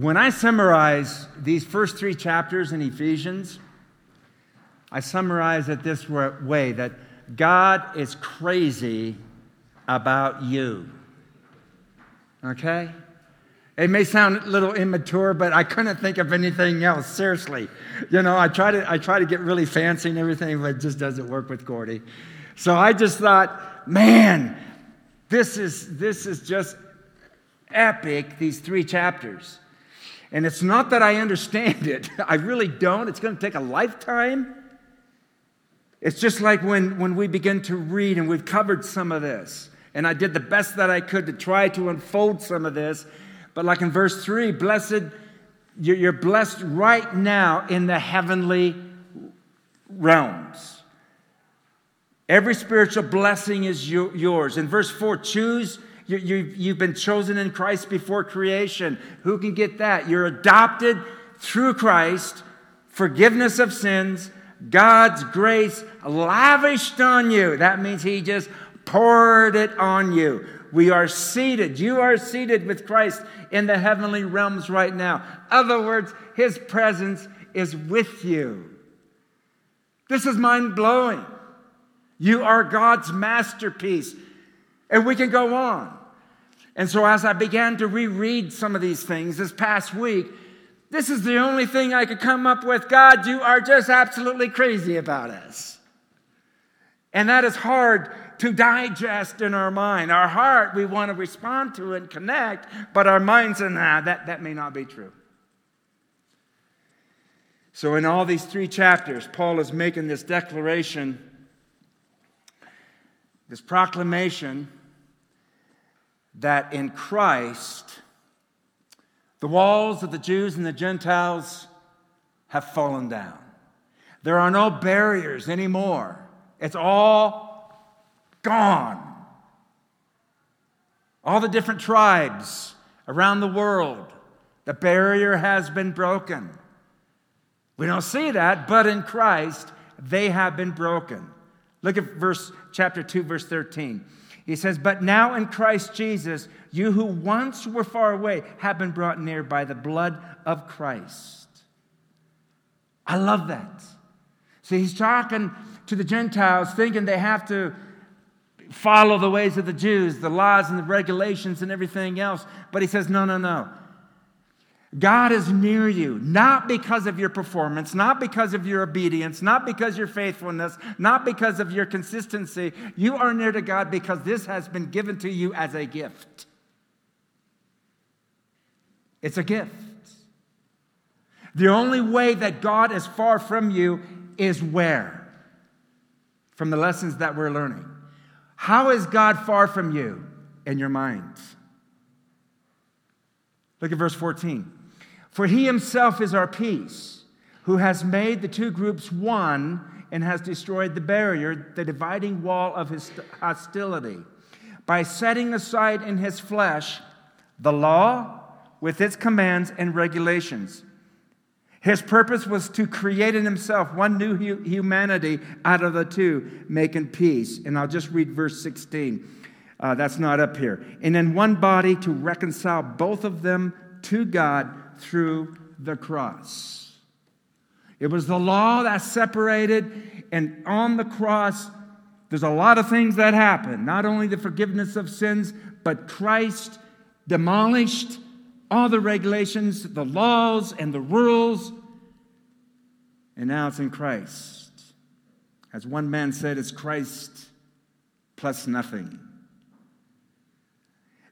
when I summarize these first three chapters in Ephesians, I summarize it this way that God is crazy about you. Okay? It may sound a little immature, but I couldn't think of anything else. Seriously. You know, I try to, I try to get really fancy and everything, but it just doesn't work with Gordy. So I just thought, man, this is, this is just epic, these three chapters. And it's not that I understand it, I really don't. It's going to take a lifetime. It's just like when, when we begin to read, and we've covered some of this, and I did the best that I could to try to unfold some of this. But like in verse 3, blessed, you're blessed right now in the heavenly realms. Every spiritual blessing is yours. In verse 4, choose. You, you, you've been chosen in Christ before creation. Who can get that? You're adopted through Christ, forgiveness of sins, God's grace lavished on you. That means He just poured it on you. We are seated. You are seated with Christ in the heavenly realms right now. Other words, his presence is with you. This is mind blowing. You are God's masterpiece. And we can go on. And so, as I began to reread some of these things this past week, this is the only thing I could come up with. God, you are just absolutely crazy about us. And that is hard to digest in our mind. Our heart, we want to respond to and connect, but our mind says, nah, that, that may not be true. So, in all these three chapters, Paul is making this declaration, this proclamation that in Christ, the walls of the Jews and the Gentiles have fallen down. There are no barriers anymore. It's all gone. All the different tribes around the world, the barrier has been broken. We don't see that, but in Christ, they have been broken. Look at verse chapter 2 verse 13. He says, "But now in Christ Jesus, you who once were far away have been brought near by the blood of Christ." I love that. See, he's talking to the Gentiles thinking they have to follow the ways of the Jews, the laws and the regulations and everything else. But he says, no, no, no. God is near you, not because of your performance, not because of your obedience, not because of your faithfulness, not because of your consistency. You are near to God because this has been given to you as a gift. It's a gift. The only way that God is far from you is where? From the lessons that we're learning. How is God far from you in your minds? Look at verse 14. For he himself is our peace, who has made the two groups one and has destroyed the barrier, the dividing wall of his hostility, by setting aside in his flesh the law with its commands and regulations his purpose was to create in himself one new humanity out of the two, making peace. And I'll just read verse 16. Uh, that's not up here. And in one body to reconcile both of them to God through the cross. It was the law that separated, and on the cross, there's a lot of things that happen. Not only the forgiveness of sins, but Christ demolished all the regulations, the laws, and the rules, and now it's in Christ. As one man said, it's Christ plus nothing.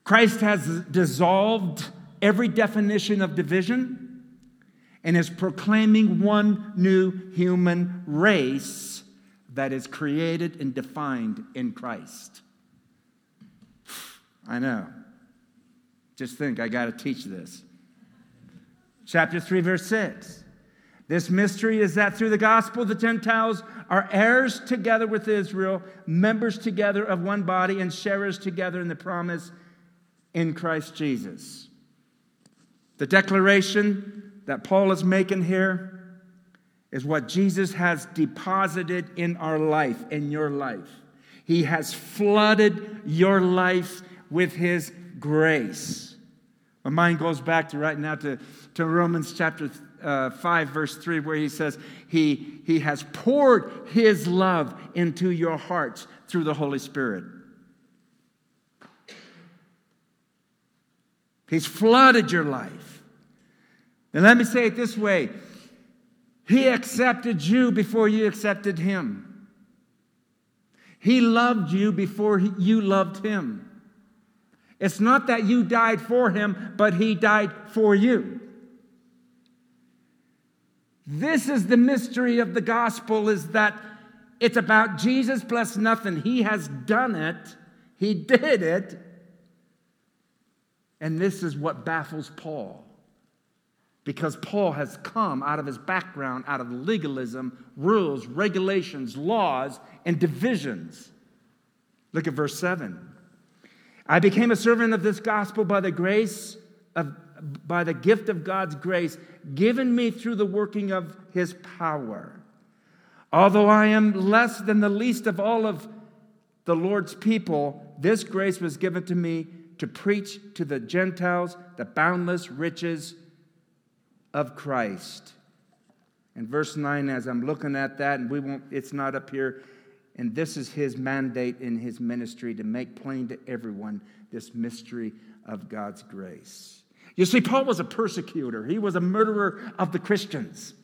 Christ has dissolved every definition of division and is proclaiming one new human race that is created and defined in Christ. I know. Just think, I got to teach this. Chapter 3, verse 6. This mystery is that through the gospel, the Gentiles are heirs together with Israel, members together of one body, and sharers together in the promise in Christ Jesus. The declaration that Paul is making here is what Jesus has deposited in our life, in your life. He has flooded your life with his grace. My mind goes back to right now to, to Romans chapter uh, 5, verse 3, where he says, he, he has poured His love into your hearts through the Holy Spirit. He's flooded your life. And let me say it this way He accepted you before you accepted Him. He loved you before you loved Him. It's not that you died for Him, but He died for you. This is the mystery of the gospel is that it's about Jesus plus nothing. He has done it. He did it. And this is what baffles Paul. Because Paul has come out of his background, out of legalism, rules, regulations, laws, and divisions. Look at verse 7. I became a servant of this gospel by the grace of by the gift of God's grace given me through the working of his power. Although I am less than the least of all of the Lord's people, this grace was given to me to preach to the Gentiles the boundless riches of Christ. And verse 9, as I'm looking at that, and we won't, it's not up here, and this is his mandate in his ministry to make plain to everyone this mystery of God's grace. You see, Paul was a persecutor, he was a murderer of the Christians.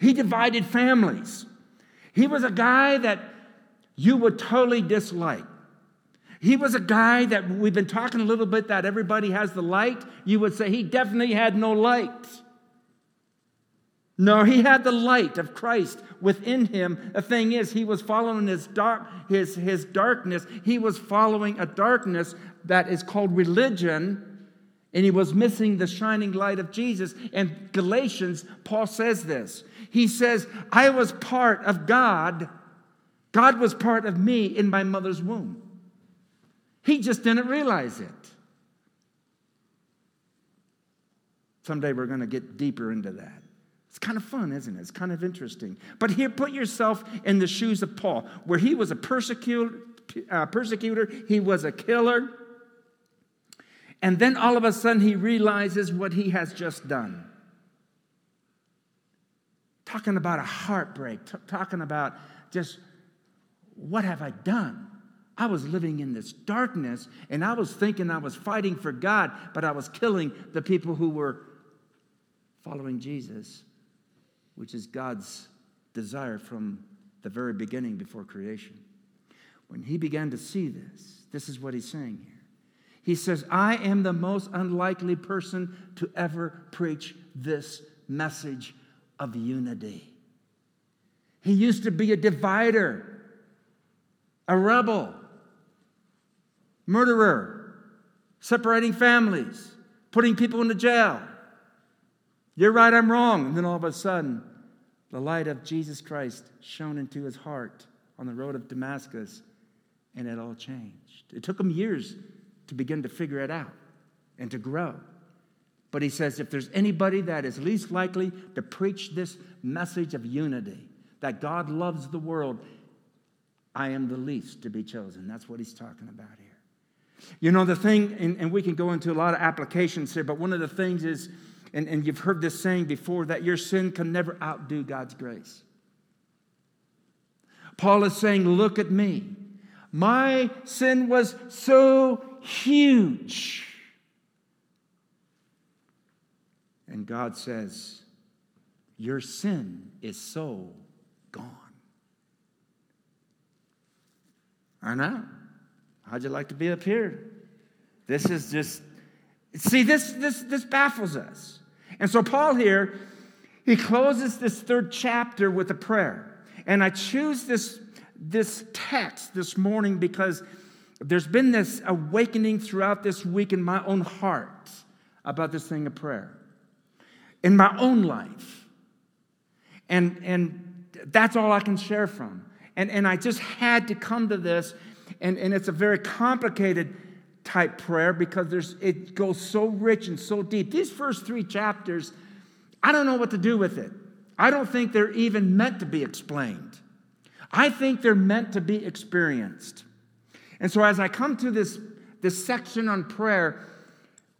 He divided families. He was a guy that you would totally dislike. He was a guy that we've been talking a little bit that everybody has the light. You would say he definitely had no light. No, he had the light of Christ within him. The thing is, he was following his, dark, his, his darkness. He was following a darkness that is called religion and he was missing the shining light of Jesus. And Galatians, Paul says this. He says, I was part of God. God was part of me in my mother's womb. He just didn't realize it. Someday we're going to get deeper into that. It's kind of fun, isn't it? It's kind of interesting. But here, put yourself in the shoes of Paul, where he was a persecutor, uh, persecutor he was a killer. And then all of a sudden he realizes what he has just done. Talking about a heartbreak, t- talking about just what have I done? I was living in this darkness and I was thinking I was fighting for God, but I was killing the people who were following Jesus, which is God's desire from the very beginning before creation. When he began to see this, this is what he's saying here. He says, I am the most unlikely person to ever preach this message of unity. He used to be a divider, a rebel, murderer, separating families, putting people into jail. You're right, I'm wrong. And then all of a sudden, the light of Jesus Christ shone into his heart on the road of Damascus, and it all changed. It took him years to begin to figure it out and to grow. But he says, if there's anybody that is least likely to preach this message of unity, that God loves the world, I am the least to be chosen. That's what he's talking about here. You know, the thing, and, and we can go into a lot of applications here, but one of the things is, and, and you've heard this saying before, that your sin can never outdo God's grace. Paul is saying, Look at me. My sin was so huge. And God says, Your sin is so gone. I know. How'd you like to be up here? This is just, see, this, this, this baffles us. And so, Paul here, he closes this third chapter with a prayer. And I choose this, this text this morning because there's been this awakening throughout this week in my own heart about this thing of prayer, in my own life. And, and that's all I can share from. And, and I just had to come to this, and, and it's a very complicated type prayer because there's, it goes so rich and so deep. These first three chapters, I don't know what to do with it. I don't think they're even meant to be explained. I think they're meant to be experienced. And so, as I come to this, this section on prayer,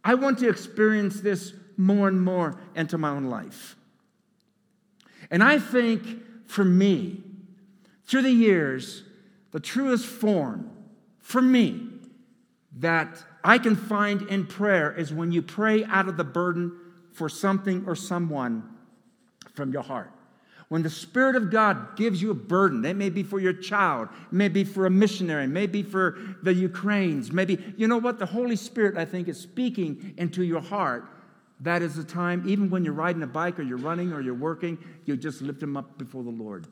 I want to experience this more and more into my own life. And I think for me, through the years, the truest form for me that I can find in prayer is when you pray out of the burden for something or someone from your heart. When the Spirit of God gives you a burden, it may be for your child, it may be for a missionary, it may be for the Ukraines, maybe, you know what? The Holy Spirit, I think, is speaking into your heart. That is the time, even when you're riding a bike or you're running or you're working, you just lift them up before the Lord.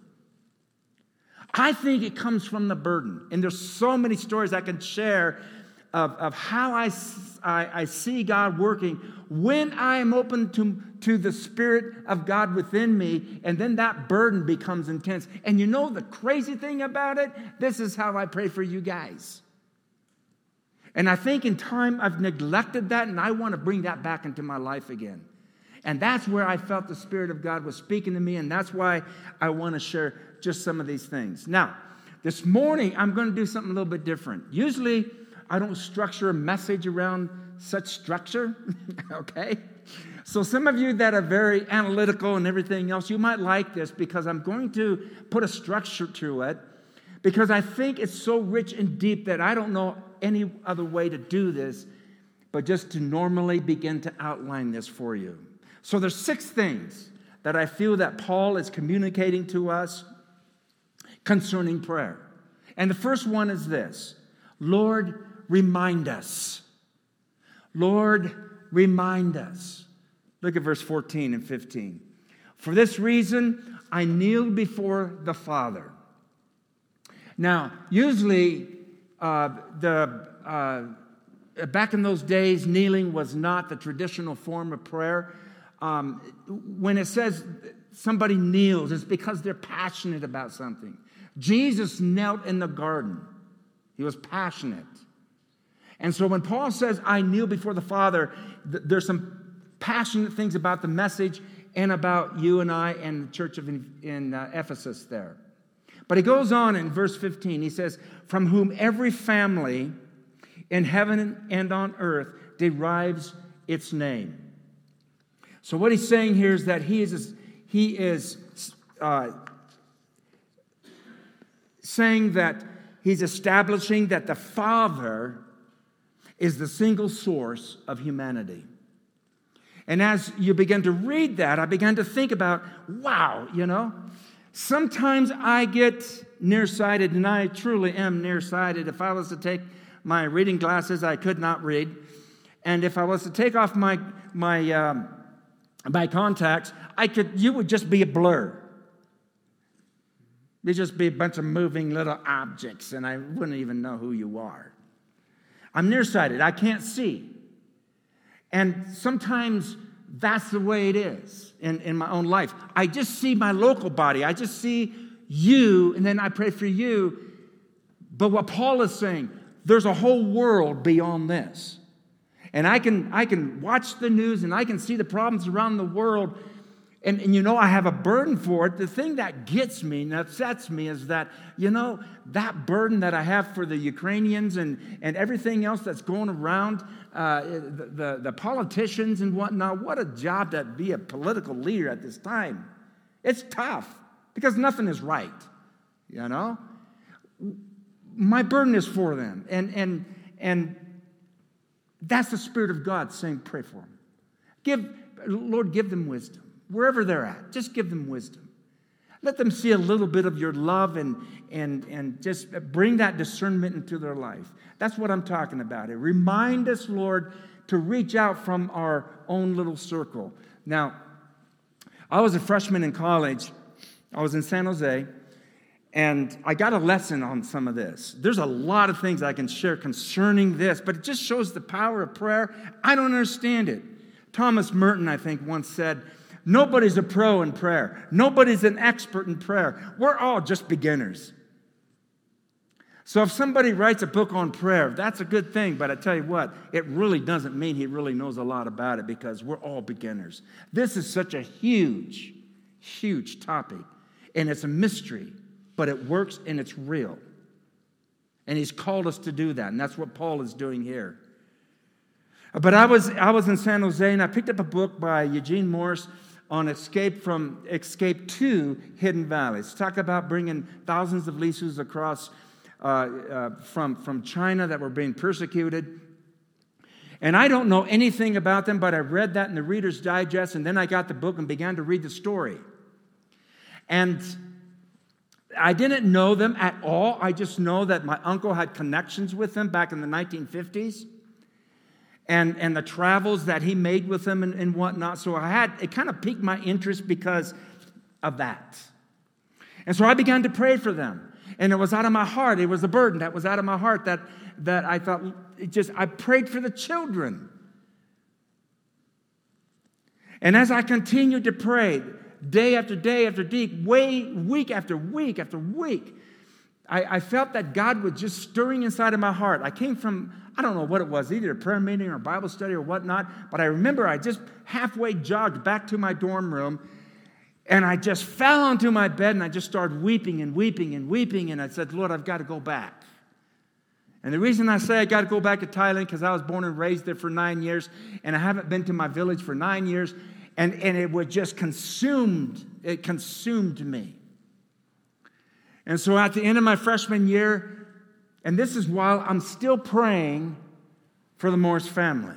I think it comes from the burden. And there's so many stories I can share of, of how I, I, I, see God working when I am open to, to the Spirit of God within me, and then that burden becomes intense. And you know the crazy thing about it? This is how I pray for you guys. And I think in time I've neglected that, and I want to bring that back into my life again. And that's where I felt the Spirit of God was speaking to me, and that's why I want to share just some of these things. Now, this morning, I'm going to do something a little bit different. Usually, I don't structure a message around such structure, okay? So, some of you that are very analytical and everything else, you might like this because I'm going to put a structure to it because I think it's so rich and deep that I don't know any other way to do this but just to normally begin to outline this for you. So, there's six things that I feel that Paul is communicating to us concerning prayer. And the first one is this Lord, remind us. Lord, remind us. Look at verse 14 and 15. For this reason, I kneel before the Father. Now, usually, uh, the uh, back in those days, kneeling was not the traditional form of prayer. Um, when it says somebody kneels, it's because they're passionate about something. Jesus knelt in the garden, he was passionate. And so when Paul says, I kneel before the Father, th- there's some passionate things about the message and about you and I and the church of in, in uh, Ephesus there. But he goes on in verse 15. He says, From whom every family in heaven and on earth derives its name. So what he's saying here is that he is, he is uh, saying that he's establishing that the Father is the single source of humanity. And as you begin to read that, I began to think about wow, you know, sometimes I get nearsighted, and I truly am nearsighted. If I was to take my reading glasses, I could not read. And if I was to take off my, my, um, my contacts, I could, you would just be a blur. You'd just be a bunch of moving little objects, and I wouldn't even know who you are. I'm nearsighted, I can't see. And sometimes that's the way it is in, in my own life. I just see my local body, I just see you, and then I pray for you. But what Paul is saying, there's a whole world beyond this. And I can, I can watch the news and I can see the problems around the world, and, and, you know, I have a burden for it. The thing that gets me and upsets me is that, you know, that burden that I have for the Ukrainians and, and everything else that's going around, uh, the, the, the politicians and whatnot, what a job to be a political leader at this time. It's tough because nothing is right, you know? My burden is for them. And, and, and that's the Spirit of God saying, pray for them. Give, Lord, give them wisdom wherever they're at. Just give them wisdom. Let them see a little bit of your love and, and, and just bring that discernment into their life. That's what I'm talking about. It remind us, Lord, to reach out from our own little circle. Now, I was a freshman in college. I was in San Jose, and I got a lesson on some of this. There's a lot of things I can share concerning this, but it just shows the power of prayer. I don't understand it. Thomas Merton, I think, once said, Nobody's a pro in prayer. Nobody's an expert in prayer. We're all just beginners. So if somebody writes a book on prayer, that's a good thing, but I tell you what, it really doesn't mean he really knows a lot about it because we're all beginners. This is such a huge, huge topic, and it's a mystery, but it works and it's real. And he's called us to do that, and that's what Paul is doing here. But I was, I was in San Jose and I picked up a book by Eugene Morse on escape from escape to hidden valleys. Talk about bringing thousands of Lisus across uh, uh, from, from China that were being persecuted. And I don't know anything about them, but I read that in the Reader's Digest, and then I got the book and began to read the story. And I didn't know them at all. I just know that my uncle had connections with them back in the 1950s and, and the travels that he made with them and, and whatnot. So I had, it kind of piqued my interest because of that. And so I began to pray for them. And it was out of my heart. It was a burden that was out of my heart that, that I thought, just, I prayed for the children. And as I continued to pray, day after day after day, way, week after week after week, I, I, felt that God was just stirring inside of my heart. I came from, I don't know what it was, either a prayer meeting or Bible study or whatnot, but I remember I just halfway jogged back to my dorm room and I just fell onto my bed and I just started weeping and weeping and weeping. And I said, Lord, I've got to go back. And the reason I say I got to go back to Thailand because I was born and raised there for nine years and I haven't been to my village for nine years. And, and it was just consumed, it consumed me. And so at the end of my freshman year, and this is while I'm still praying for the Morse family,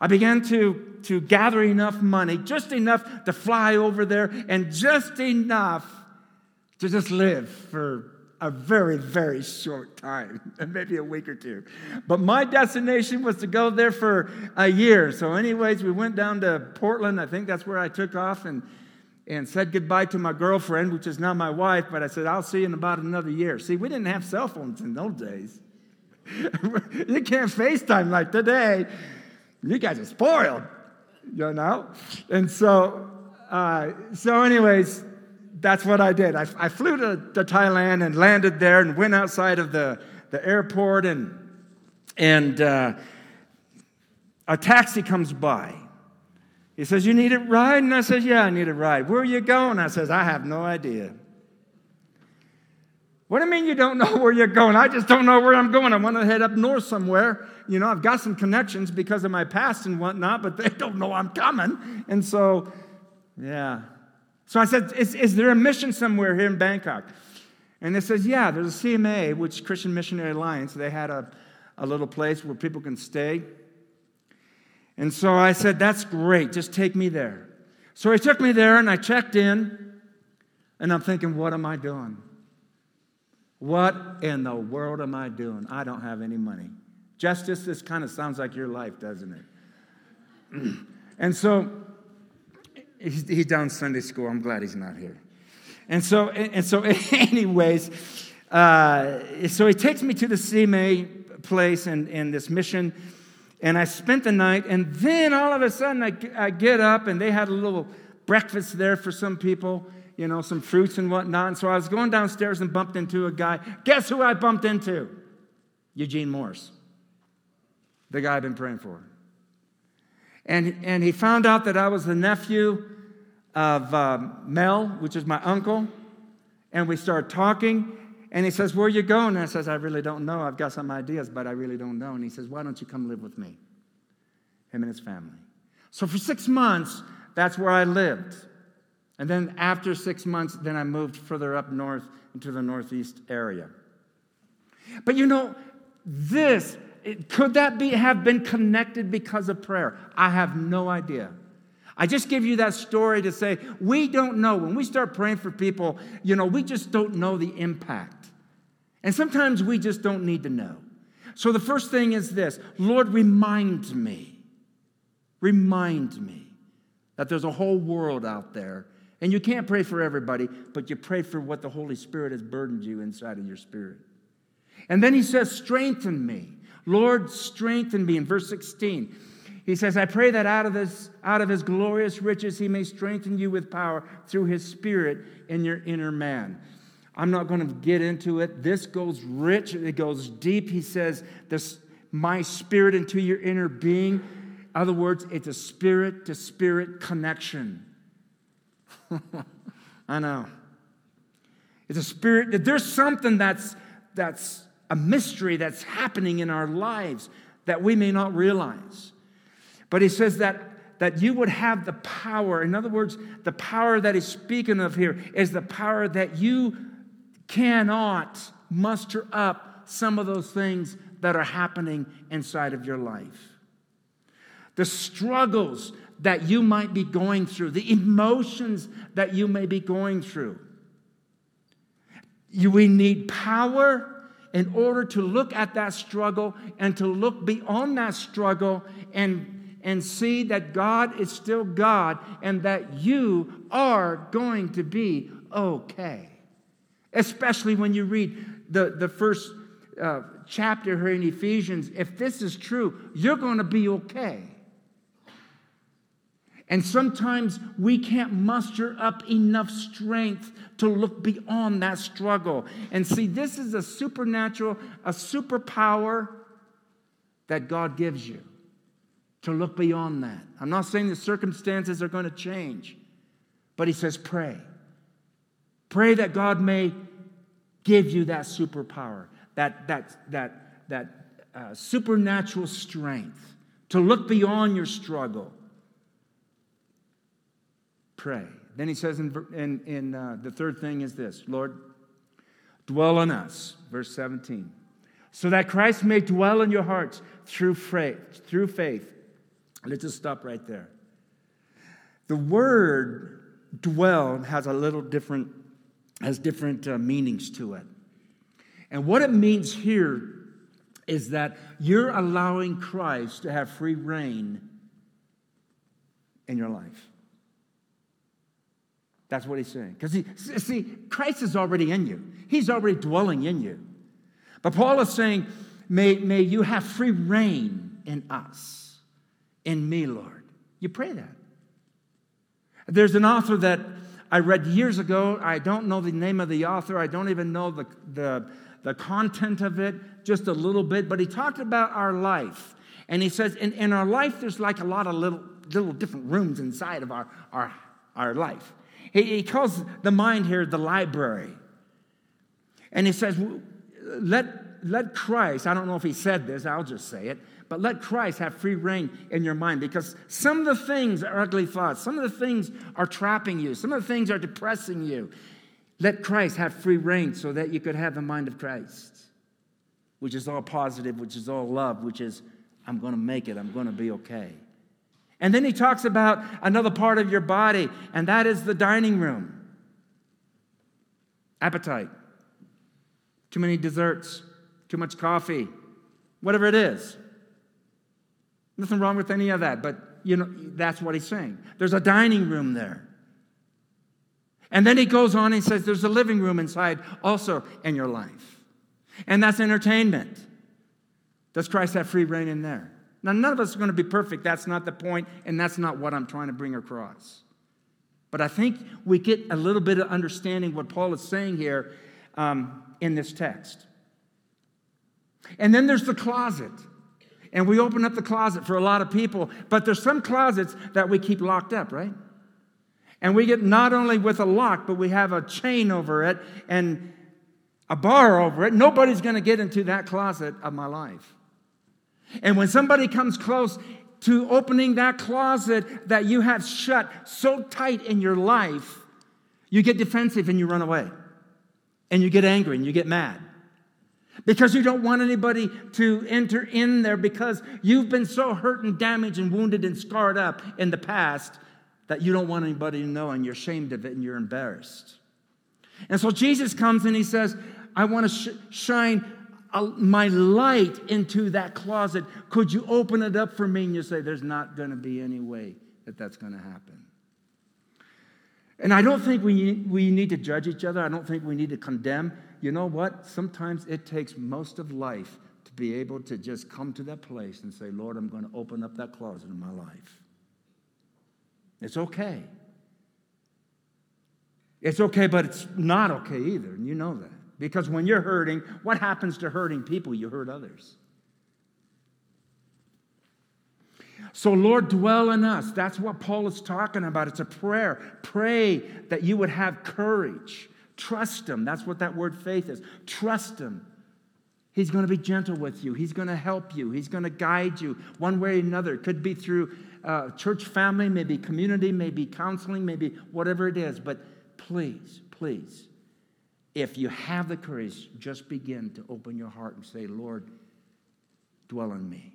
I began to, to gather enough money, just enough to fly over there, and just enough to just live for a very, very short time, maybe a week or two. But my destination was to go there for a year. So, anyways, we went down to Portland. I think that's where I took off and and said goodbye to my girlfriend, which is now my wife, but I said, I'll see you in about another year. See, we didn't have cell phones in those days. you can't FaceTime like today. You guys are spoiled, you know? And so, uh, so anyways, that's what I did. I, I flew to, to, Thailand and landed there and went outside of the, the airport and, and uh, a taxi comes by. He says, You need a ride? And I says, Yeah, I need a ride. Where are you going? I says, I have no idea. What do you mean you don't know where you're going? I just don't know where I'm going. I want to head up north somewhere. You know, I've got some connections because of my past and whatnot, but they don't know I'm coming. And so, yeah. So I said, Is, is there a mission somewhere here in Bangkok? And they says, Yeah, there's a CMA, which Christian Missionary Alliance. They had a, a little place where people can stay. And so I said, That's great, just take me there. So he took me there and I checked in, and I'm thinking, What am I doing? What in the world am I doing? I don't have any money. Justice, this kind of sounds like your life, doesn't it? and so he's, down Sunday school. I'm glad he's not here. And so, and so anyways, uh, so he takes me to the CMA place and, and this mission and I spent the night, and then all of a sudden I, I get up, and they had a little breakfast there for some people, you know, some fruits and whatnot. And so I was going downstairs and bumped into a guy. Guess who I bumped into? Eugene Morse, the guy I've been praying for. And, and he found out that I was the nephew of um, Mel, which is my uncle. And we started talking. And he says, Where are you going? And I says, I really don't know. I've got some ideas, but I really don't know. And he says, Why don't you come live with me? Him and his family. So for six months, that's where I lived. And then after six months, then I moved further up north into the northeast area. But you know, this, could that be, have been connected because of prayer? I have no idea. I just give you that story to say we don't know. When we start praying for people, you know, we just don't know the impact. And sometimes we just don't need to know. So the first thing is this Lord, remind me, remind me that there's a whole world out there. And you can't pray for everybody, but you pray for what the Holy Spirit has burdened you inside of your spirit. And then he says, Strengthen me. Lord, strengthen me in verse 16. He says, I pray that out of, this, out of his glorious riches he may strengthen you with power through his spirit in your inner man. I'm not going to get into it. This goes rich, it goes deep. He says, this, My spirit into your inner being. In other words, it's a spirit to spirit connection. I know. It's a spirit, there's something that's, that's a mystery that's happening in our lives that we may not realize. But he says that, that you would have the power. In other words, the power that he's speaking of here is the power that you cannot muster up some of those things that are happening inside of your life. The struggles that you might be going through, the emotions that you may be going through. You, we need power in order to look at that struggle and to look beyond that struggle and, and see that God is still God and that you are going to be okay. Especially when you read the, the first uh, chapter here in Ephesians. If this is true, you're going to be okay. And sometimes we can't muster up enough strength to look beyond that struggle. And see, this is a supernatural, a superpower that God gives you to look beyond that. I'm not saying the circumstances are going to change, but He says, pray. Pray that God may give you that superpower, that, that, that, that uh, supernatural strength to look beyond your struggle pray. Then he says in, in, in uh, the third thing is this Lord, dwell on us, verse 17, so that Christ may dwell in your hearts through faith. Through faith. Let's just stop right there. The word dwell has a little different, has different uh, meanings to it. And what it means here is that you're allowing Christ to have free reign in your life. That's what he's saying. Because he see, Christ is already in you. He's already dwelling in you. But Paul is saying, may, may you have free reign in us, in me, Lord. You pray that. There's an author that I read years ago. I don't know the name of the author. I don't even know the, the, the content of it, just a little bit. But he talked about our life. And he says, in, in our life, there's like a lot of little, little different rooms inside of our, our, our life. He, he calls the mind here the library. And he says, let, let Christ, I don't know if he said this, I'll just say it, but let Christ have free reign in your mind because some of the things are ugly thoughts. Some of the things are trapping you. Some of the things are depressing you. Let Christ have free reign so that you could have the mind of Christ, which is all positive, which is all love, which is, I'm going to make it, I'm going to be okay. And then he talks about another part of your body, and that is the dining room. Appetite. Too many desserts, too much coffee, whatever it is. Nothing wrong with any of that, but you know, that's what he's saying. There's a dining room there. And then he goes on and says there's a living room inside also in your life. And that's entertainment. Does Christ have free reign in there? Now, none of us are going to be perfect. That's not the point, and that's not what I'm trying to bring across. But I think we get a little bit of understanding what Paul is saying here um, in this text. And then there's the closet. And we open up the closet for a lot of people, but there's some closets that we keep locked up, right? And we get not only with a lock, but we have a chain over it and a bar over it. Nobody's going to get into that closet of my life. And when somebody comes close to opening that closet that you have shut so tight in your life, you get defensive and you run away. And you get angry and you get mad. Because you don't want anybody to enter in there because you've been so hurt and damaged and wounded and scarred up in the past that you don't want anybody to know and you're ashamed of it and you're embarrassed. And so Jesus comes and he says, I want to sh- shine my light into that closet. Could you open it up for me? And you say, There's not going to be any way that that's going to happen. And I don't think we, we need to judge each other. I don't think we need to condemn. You know what? Sometimes it takes most of life to be able to just come to that place and say, Lord, I'm going to open up that closet in my life. It's okay. It's okay, but it's not okay either, and you know that. Because when you're hurting, what happens to hurting people? You hurt others. So, Lord, dwell in us. That's what Paul is talking about. It's a prayer. Pray that you would have courage. Trust Him. That's what that word faith is. Trust Him. He's going to be gentle with you. He's going to help you. He's going to guide you one way or another. It could be through uh, church family, maybe community, maybe counseling, maybe whatever it is. But please, please, if you have the courage, just begin to open your heart and say, Lord, dwell in me.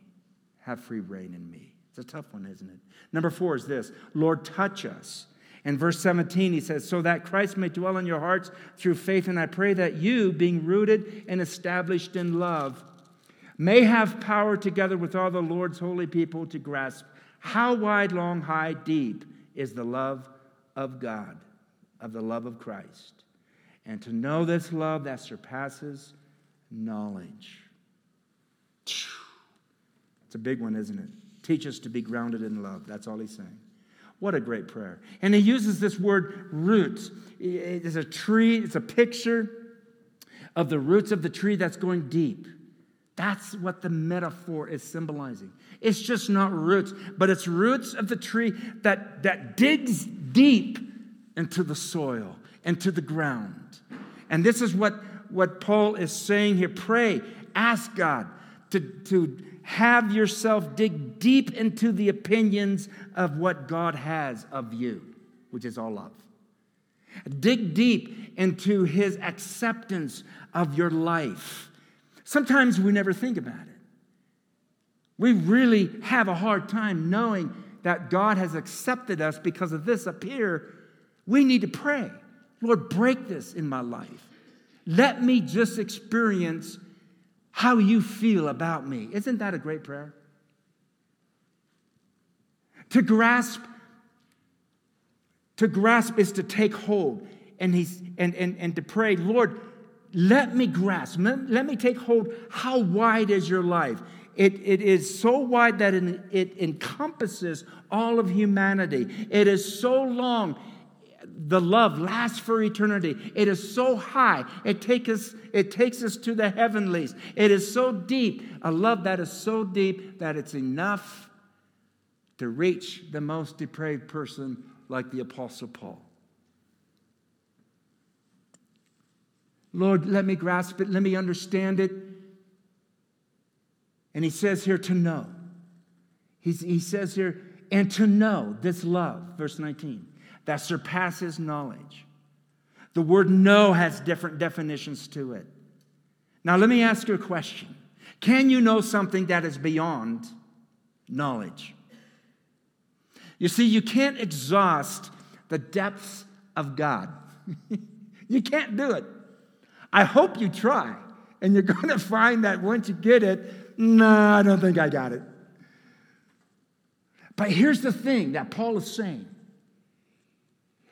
Have free reign in me. It's a tough one, isn't it? Number four is this Lord, touch us. In verse 17, he says, So that Christ may dwell in your hearts through faith, and I pray that you, being rooted and established in love, may have power together with all the Lord's holy people to grasp how wide, long, high, deep is the love of God, of the love of Christ, and to know this love that surpasses knowledge. It's a big one, isn't it? Teach us to be grounded in love. That's all he's saying. What a great prayer. And he uses this word roots. It's a tree, it's a picture of the roots of the tree that's going deep. That's what the metaphor is symbolizing. It's just not roots, but it's roots of the tree that, that digs deep into the soil, into the ground. And this is what, what Paul is saying here. Pray, ask God to, to have yourself dig deep into the opinions of what God has of you, which is all love. Dig deep into his acceptance of your life. Sometimes we never think about it. We really have a hard time knowing that God has accepted us because of this up here. We need to pray. Lord, break this in my life. Let me just experience how you feel about me. Isn't that a great prayer? To grasp, to grasp is to take hold. And he's and and, and to pray, Lord, let me grasp, let, let me take hold. How wide is your life? It, it is so wide that it, it encompasses all of humanity. It is so long the love lasts for eternity. It is so high. It, take us, it takes us to the heavenlies. It is so deep. A love that is so deep that it's enough to reach the most depraved person like the Apostle Paul. Lord, let me grasp it. Let me understand it. And he says here to know. He's, he says here, and to know this love, verse 19 that surpasses knowledge. The word know has different definitions to it. Now, let me ask you a question Can you know something that is beyond knowledge? You see, you can't exhaust the depths of God. you can't do it. I hope you try, and you're going to find that once you get it, no, I don't think I got it. But here's the thing that Paul is saying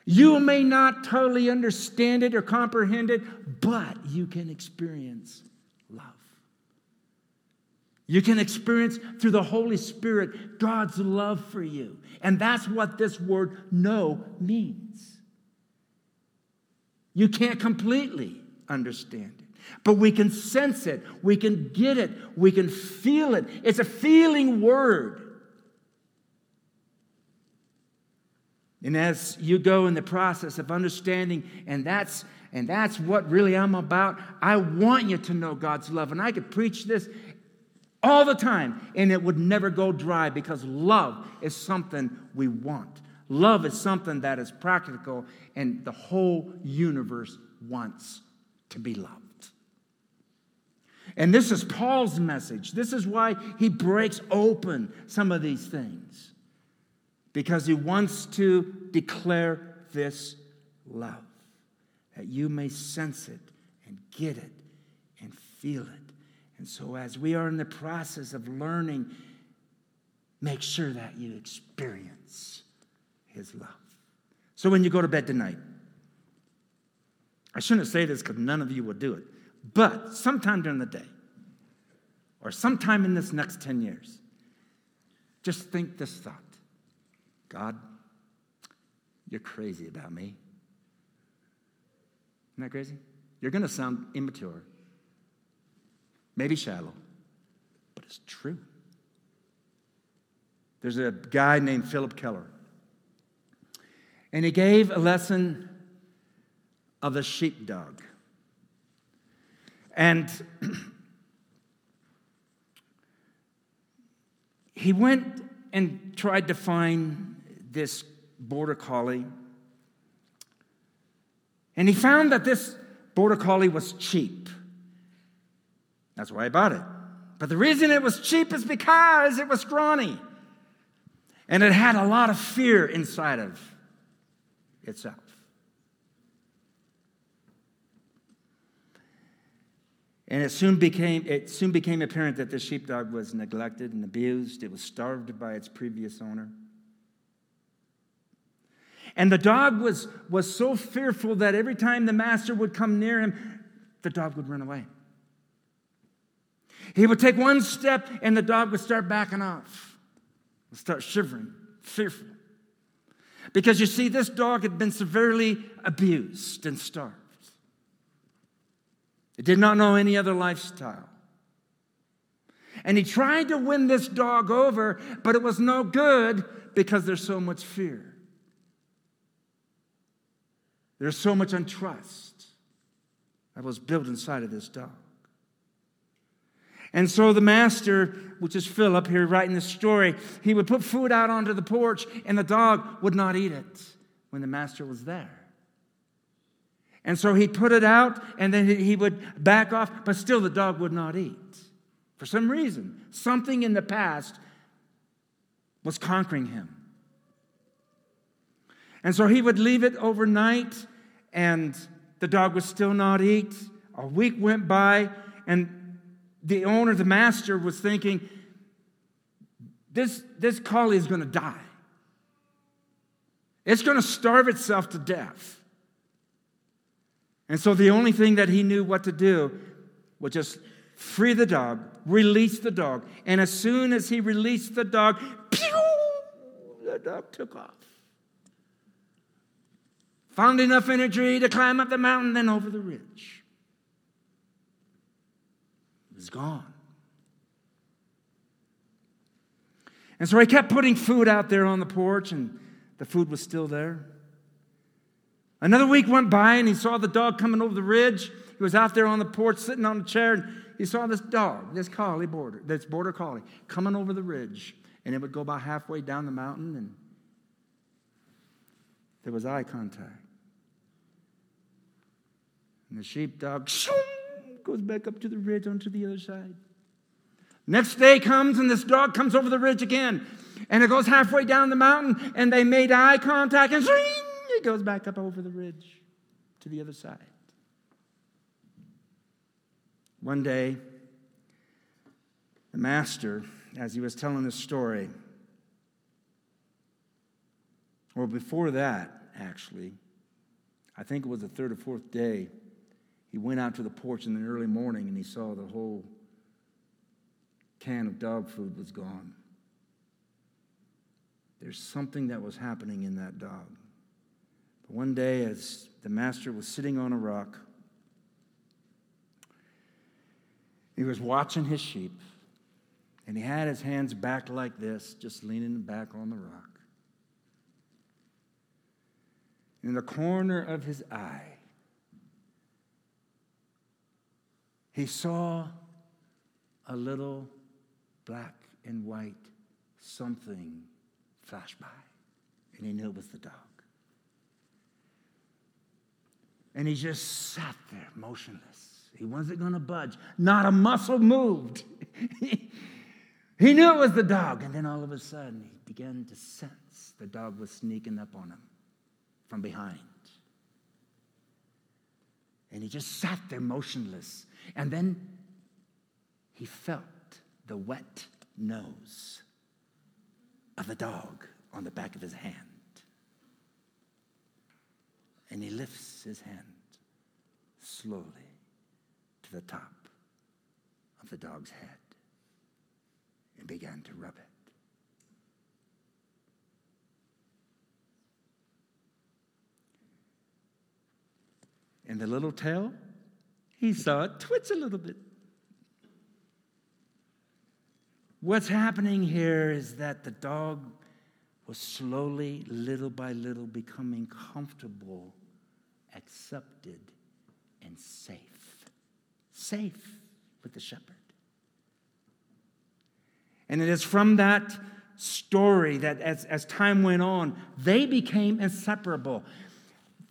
you may not totally understand it or comprehend it, but you can experience love. You can experience through the Holy Spirit God's love for you. And that's what this word know means. You can't completely understand it, but we can sense it, we can get it, we can feel it. It's a feeling word. And as you go in the process of understanding, and that's and that's what really I'm about. I want you to know God's love. And I could preach this all the time, and it would never go dry because love is something we want. Love is something that is practical, and the whole universe wants to be loved. And this is Paul's message. This is why he breaks open some of these things because he wants to declare this love, that you may sense it and get it and feel it. And so, as we are in the process of learning, make sure that you experience his love. So, when you go to bed tonight, I shouldn't say this because none of you will do it, but sometime during the day or sometime in this next 10 years, just think this thought God, you're crazy about me. Isn't that crazy? You're going to sound immature, maybe shallow, but it's true. There's a guy named Philip Keller, and he gave a lesson of the sheepdog. And he went and tried to find this border collie. And he found that this border collie was cheap. That's why I bought it. But the reason it was cheap is because it was scrawny. And it had a lot of fear inside of itself. And it soon became, it soon became apparent that the sheepdog was neglected and abused. It was starved by its previous owner. And the dog was, was so fearful that every time the master would come near him, the dog would run away. He would take one step and the dog would start backing off, would start shivering, fearful. Because you see, this dog had been severely abused and starved. It did not know any other lifestyle. And he tried to win this dog over, but it was no good because there's so much fear. There's so much untrust that was built inside of this dog. And so the master, which is Philip here writing the story, he would put food out onto the porch and the dog would not eat it when the master was there. And so he'd put it out and then he would back off, but still the dog would not eat. For some reason, something in the past was conquering him. And so he would leave it overnight and the dog would still not eat. A week went by and the owner, the master, was thinking, this, this collie is going to die. It's going to starve itself to death. And so the only thing that he knew what to do was just free the dog, release the dog. And as soon as he released the dog, pew, the dog took off. Found enough energy to climb up the mountain, then over the ridge. It was gone. And so he kept putting food out there on the porch, and the food was still there. Another week went by and he saw the dog coming over the ridge. He was out there on the porch sitting on a chair and he saw this dog, this collie border, this border collie, coming over the ridge. And it would go about halfway down the mountain and there was eye contact. And the sheepdog goes back up to the ridge onto the other side. Next day comes and this dog comes over the ridge again. And it goes halfway down the mountain and they made eye contact and he goes back up over the ridge to the other side. One day, the master, as he was telling this story, or before that, actually, I think it was the third or fourth day, he went out to the porch in the early morning and he saw the whole can of dog food was gone. There's something that was happening in that dog. But one day, as the master was sitting on a rock, he was watching his sheep, and he had his hands back like this, just leaning back on the rock. In the corner of his eye, he saw a little black and white something flash by, and he knew it was the dog. And he just sat there motionless. He wasn't going to budge. Not a muscle moved. he knew it was the dog. And then all of a sudden, he began to sense the dog was sneaking up on him from behind. And he just sat there motionless. And then he felt the wet nose of the dog on the back of his hand and he lifts his hand slowly to the top of the dog's head and began to rub it. And the little tail, he saw it twitch a little bit. What's happening here is that the dog was slowly, little by little, becoming comfortable accepted, and safe. Safe with the shepherd. And it is from that story that as, as time went on, they became inseparable.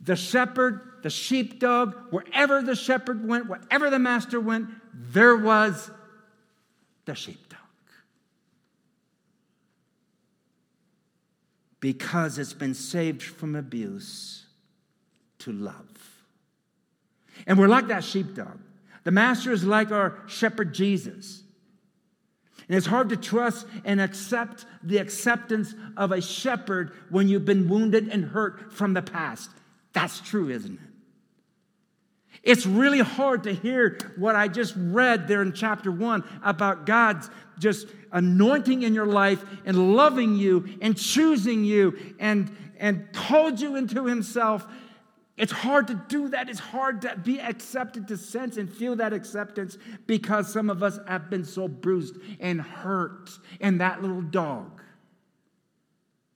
The shepherd, the sheepdog, wherever the shepherd went, wherever the master went, there was the sheepdog. Because it's been saved from abuse to love. And we're like that sheepdog. The master is like our shepherd Jesus. And it's hard to trust and accept the acceptance of a shepherd when you've been wounded and hurt from the past. That's true, isn't it? It's really hard to hear what I just read there in chapter one about God's just anointing in your life and loving you and choosing you and, and called you into Himself it's hard to do that. It's hard to be accepted, to sense and feel that acceptance because some of us have been so bruised and hurt. And that little dog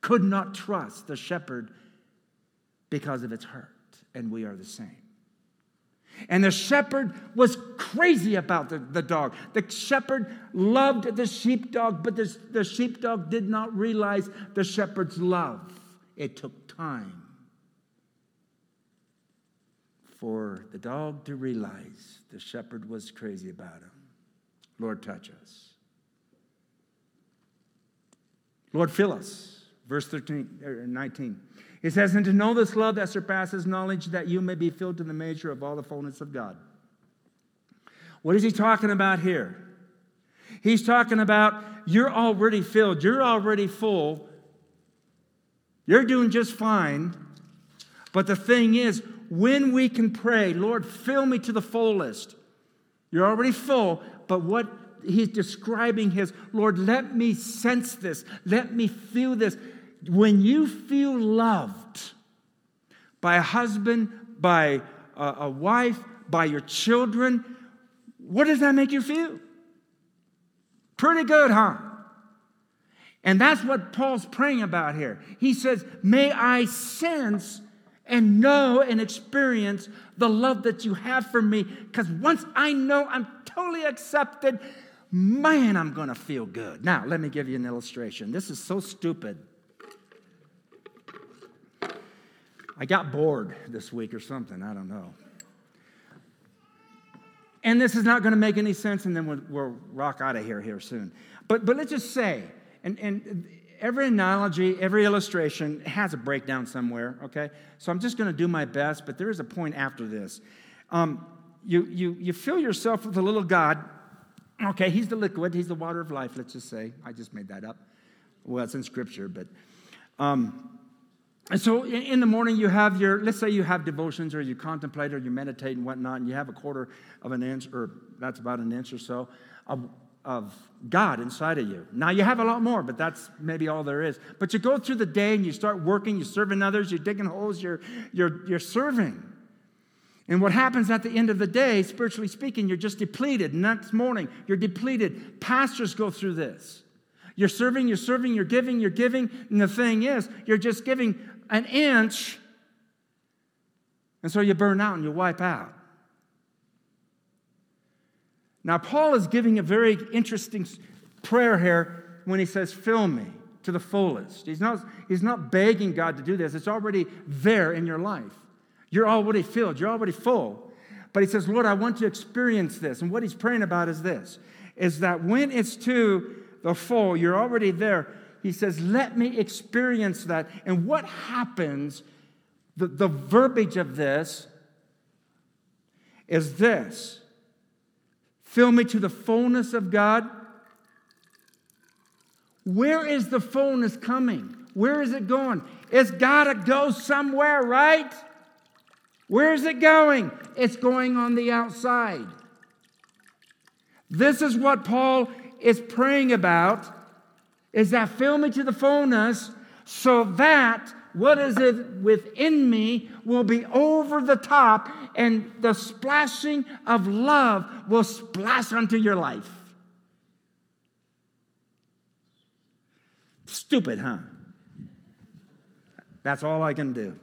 could not trust the shepherd because of its hurt. And we are the same. And the shepherd was crazy about the, the dog. The shepherd loved the sheepdog, but the, the sheepdog did not realize the shepherd's love. It took time for the dog to realize the shepherd was crazy about him. Lord, touch us. Lord, fill us. Verse 13, er, 19. It says, And to know this love that surpasses knowledge, that you may be filled to the measure of all the fullness of God. What is he talking about here? He's talking about you're already filled, you're already full, you're doing just fine. But the thing is, when we can pray, Lord, fill me to the fullest. You're already full, but what he's describing his, Lord, let me sense this, let me feel this. When you feel loved by a husband, by a, a wife, by your children, what does that make you feel? Pretty good, huh? And that's what Paul's praying about here. He says, May I sense and know and experience the love that you have for me. Because once I know I'm totally accepted, man, I'm going to feel good. Now, let me give you an illustration. This is so stupid. I got bored this week or something. I don't know. And this is not going to make any sense, and then we'll, we'll rock out of here here soon. But, but let's just say, and, and every analogy, every illustration has a breakdown somewhere, okay? So I'm just going to do my best, but there is a point after this. Um, you, you, you fill yourself with a little God. Okay, he's the liquid, he's the water of life, let's just say. I just made that up. Well, it's in scripture, but. Um, and so in the morning, you have your, let's say you have devotions or you contemplate or you meditate and whatnot, and you have a quarter of an inch, or that's about an inch or so, of of God inside of you. Now you have a lot more, but that's maybe all there is. But you go through the day and you start working, you're serving others, you're digging holes, you're, you're, you're serving. And what happens at the end of the day, spiritually speaking, you're just depleted. Next morning, you're depleted. Pastors go through this. You're serving, you're serving, you're giving, you're giving. And the thing is, you're just giving an inch. And so you burn out and you wipe out. Now, Paul is giving a very interesting prayer here when he says, Fill me to the fullest. He's not, he's not begging God to do this, it's already there in your life. You're already filled, you're already full. But he says, Lord, I want to experience this. And what he's praying about is this is that when it's to the full, you're already there. He says, Let me experience that. And what happens, the, the verbiage of this is this Fill me to the fullness of God. Where is the fullness coming? Where is it going? It's got to go somewhere, right? Where is it going? It's going on the outside. This is what Paul is praying about is that fill me to the fullness so that what is it within me will be over the top, and the splashing of love will splash onto your life. Stupid, huh? That's all I can do.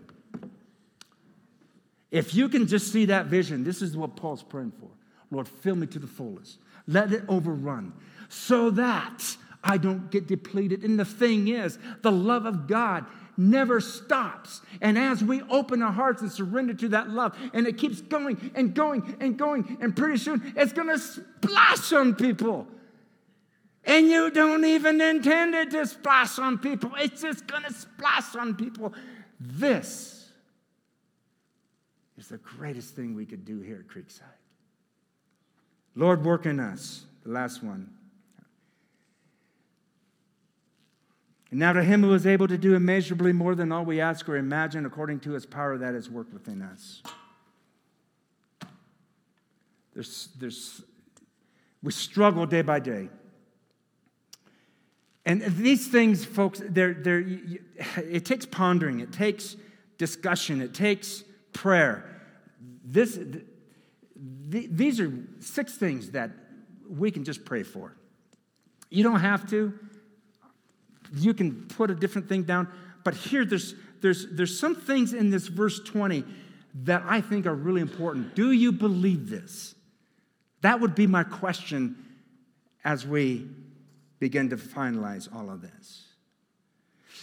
If you can just see that vision, this is what Paul's praying for. Lord, fill me to the fullest. Let it overrun so that I don't get depleted. And the thing is, the love of God never stops. And as we open our hearts and surrender to that love, and it keeps going and going and going, and pretty soon it's going to splash on people. And you don't even intend it to splash on people, it's just going to splash on people. This is the greatest thing we could do here at Creekside. Lord, work in us. The last one. And now to him who is able to do immeasurably more than all we ask or imagine according to his power that is worked within us. There's, there's, we struggle day by day. And these things, folks, they're, they're, it takes pondering, it takes discussion, it takes prayer. This, these are six things that we can just pray for. You don't have to you can put a different thing down. But here, there's, there's, there's some things in this verse 20 that I think are really important. Do you believe this? That would be my question as we begin to finalize all of this.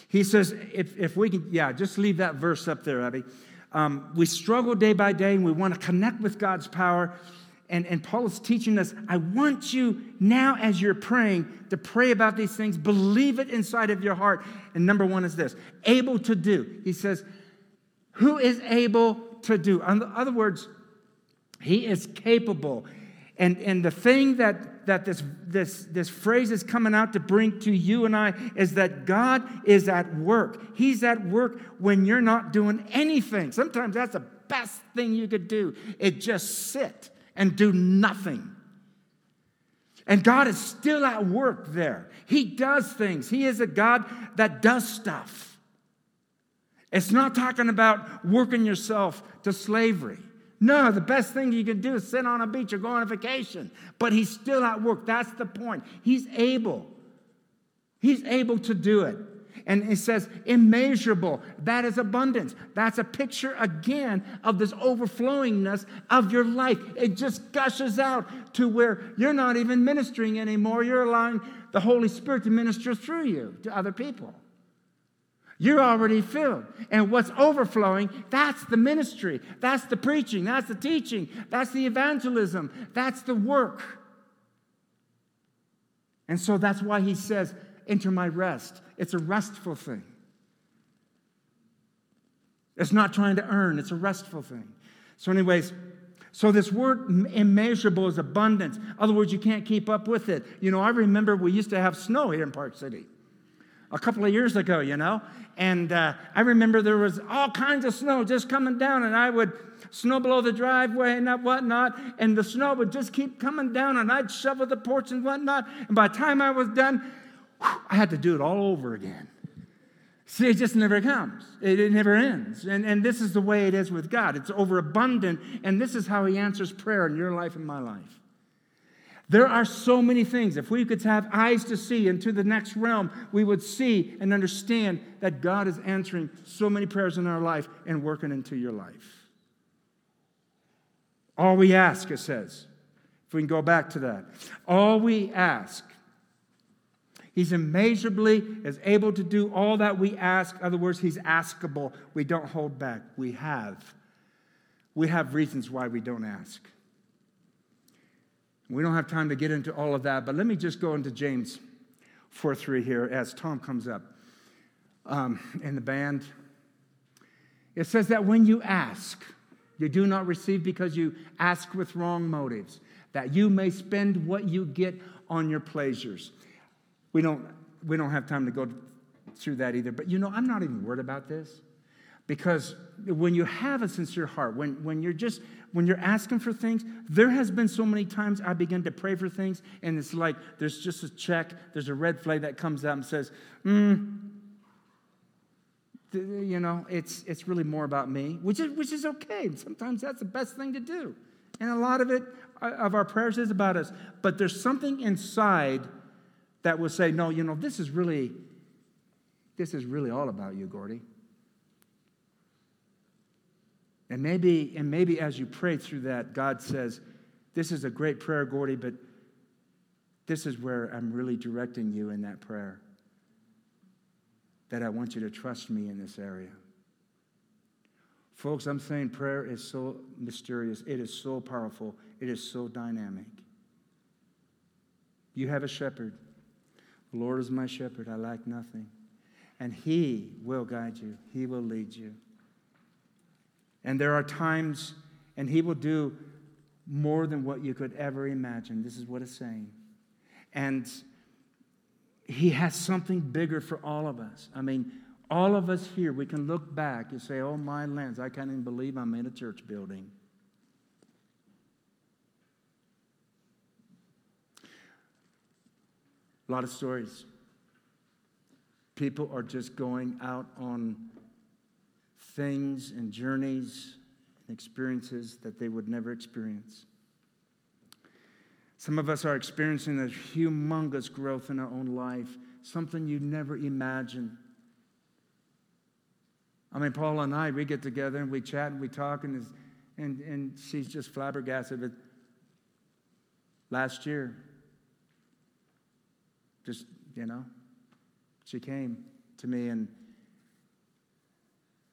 He says, if, if we can, yeah, just leave that verse up there, Abby. Um, we struggle day by day and we want to connect with God's power and, and Paul is teaching us I want you now, as you're praying, to pray about these things, believe it inside of your heart. And number one is this able to do. He says, Who is able to do? In other words, he is capable. And, and the thing that, that this, this, this phrase is coming out to bring to you and I is that God is at work. He's at work when you're not doing anything. Sometimes that's the best thing you could do. It just sit and do nothing. And God is still at work there. He does things. He is a God that does stuff. It's not talking about working yourself to slavery. No, the best thing you can do is sit on a beach or go on a vacation. But He's still at work. That's the point. He's able. He's able to do it. And it says immeasurable. That is abundance. That's a picture again of this overflowingness of your life. It just gushes out to where you're not even ministering anymore. You're allowing the Holy Spirit to minister through you to other people. You're already filled. And what's overflowing, that's the ministry. That's the preaching. That's the teaching. That's the evangelism. That's the work. And so that's why he says, Enter my rest. It's a restful thing. It's not trying to earn, it's a restful thing. So, anyways, so this word immeasurable is abundance. In other words, you can't keep up with it. You know, I remember we used to have snow here in Park City a couple of years ago, you know, and uh, I remember there was all kinds of snow just coming down, and I would snow below the driveway and whatnot, and the snow would just keep coming down, and I'd shovel the porch and whatnot. And by the time I was done, I had to do it all over again. See, it just never comes. It, it, never ends. And, and this is the way it is with God. It's overabundant, and this is how He answers prayer in your life and my life. There are so many things. If we could have eyes to see into the next realm, we would see and understand that God is answering so many prayers in our life and working into your life. All we ask, it says, if we can go back to that, all we ask He's immeasurably is able to do all that we ask. In other words, he's askable. We don't hold back. We have. We have reasons why we don't ask. We don't have time to get into all of that, but let me just go into James 4 3 here as Tom comes up um, in the band. It says that when you ask, you do not receive because you ask with wrong motives, that you may spend what you get on your pleasures. We don't, we don't have time to go through that either. But you know, I'm not even worried about this because when you have a sincere heart, when, when you're just, when you're asking for things, there has been so many times I begin to pray for things and it's like there's just a check, there's a red flag that comes out and says, hmm, you know, it's, it's really more about me, which is, which is okay. Sometimes that's the best thing to do. And a lot of it, uh, of our prayers is about us. But there's something inside that will say, no, you know, this is really, this is really all about you, Gordy. And maybe, and maybe as you pray through that, God says, This is a great prayer, Gordy, but This is where I'm really directing you in that prayer. That I want you to trust me in this area. Folks, I'm saying prayer is so mysterious, it is so powerful, it is so dynamic. You have a shepherd. The Lord is my shepherd, I lack nothing. And He will guide you, He will lead you. And there are times, and He will do more than what you could ever imagine. This is what it's saying. And He has something bigger for all of us. I mean, all of us here, we can look back and say, oh, my lens, I can't even believe I'm in a church building. A lot of stories. People are just going out on things and journeys and experiences that they would never experience. Some of us are experiencing a humongous growth in our own life, something you never imagined. I mean, Paula and I, we get together and we chat and we talk, and, and, and she's just flabbergasted. But last year, just, you know, she came to me and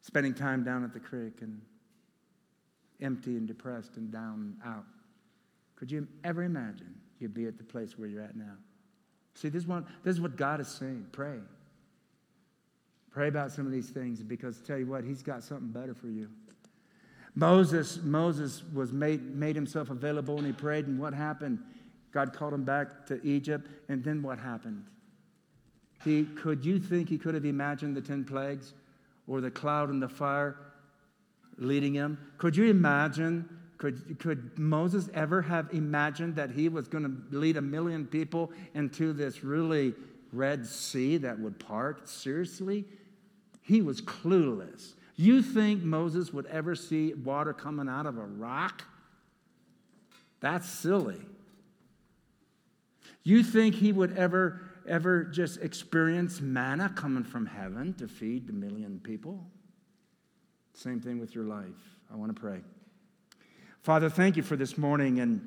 spending time down at the creek and empty and depressed and down and out. Could you ever imagine you'd be at the place where you're at now? See, this one, this is what God is saying. Pray. Pray about some of these things because tell you what, he's got something better for you. Moses, Moses was made, made himself available and he prayed, and what happened? God called him back to Egypt, and then what happened? He, could you think he could have imagined the 10 plagues or the cloud and the fire leading him? Could you imagine? Could, could Moses ever have imagined that he was going to lead a million people into this really Red Sea that would part? Seriously? He was clueless. You think Moses would ever see water coming out of a rock? That's silly. You think he would ever ever just experience manna coming from heaven to feed the million people? Same thing with your life. I want to pray. Father, thank you for this morning. And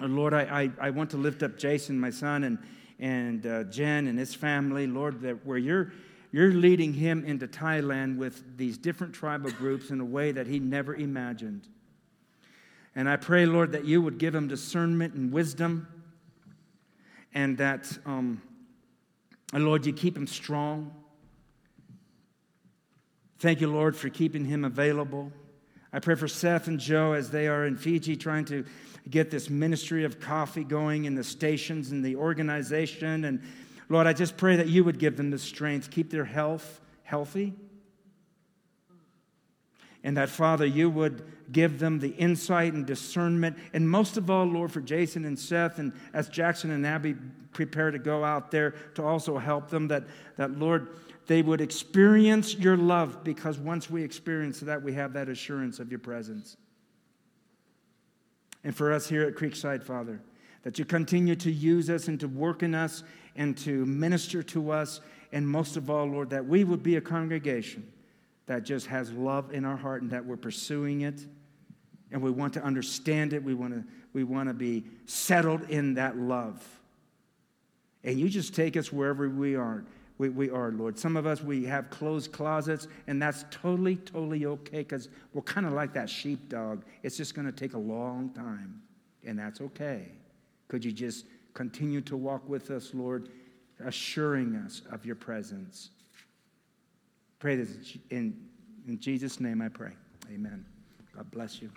Lord, I, I, I want to lift up Jason, my son, and, and uh, Jen and his family. Lord, that where you're, you're leading him into Thailand with these different tribal groups in a way that he never imagined. And I pray, Lord, that you would give him discernment and wisdom and that, um, Lord, you keep him strong. Thank you, Lord, for keeping him available. I pray for Seth and Joe as they are in Fiji trying to get this ministry of coffee going in the stations and the organization. And Lord, I just pray that you would give them the strength, keep their health healthy. And that, Father, you would give them the insight and discernment. And most of all, Lord, for Jason and Seth, and as Jackson and Abby prepare to go out there to also help them, that, that Lord, they would experience your love because once we experience that, we have that assurance of your presence. And for us here at Creekside, Father, that you continue to use us and to work in us and to minister to us. And most of all, Lord, that we would be a congregation that just has love in our heart and that we're pursuing it and we want to understand it. We want to, we want to be settled in that love. And you just take us wherever we are. We, we are, Lord. Some of us, we have closed closets, and that's totally, totally okay because we're kind of like that sheepdog. It's just going to take a long time, and that's okay. Could you just continue to walk with us, Lord, assuring us of your presence? Pray this in, in Jesus' name I pray. Amen. God bless you.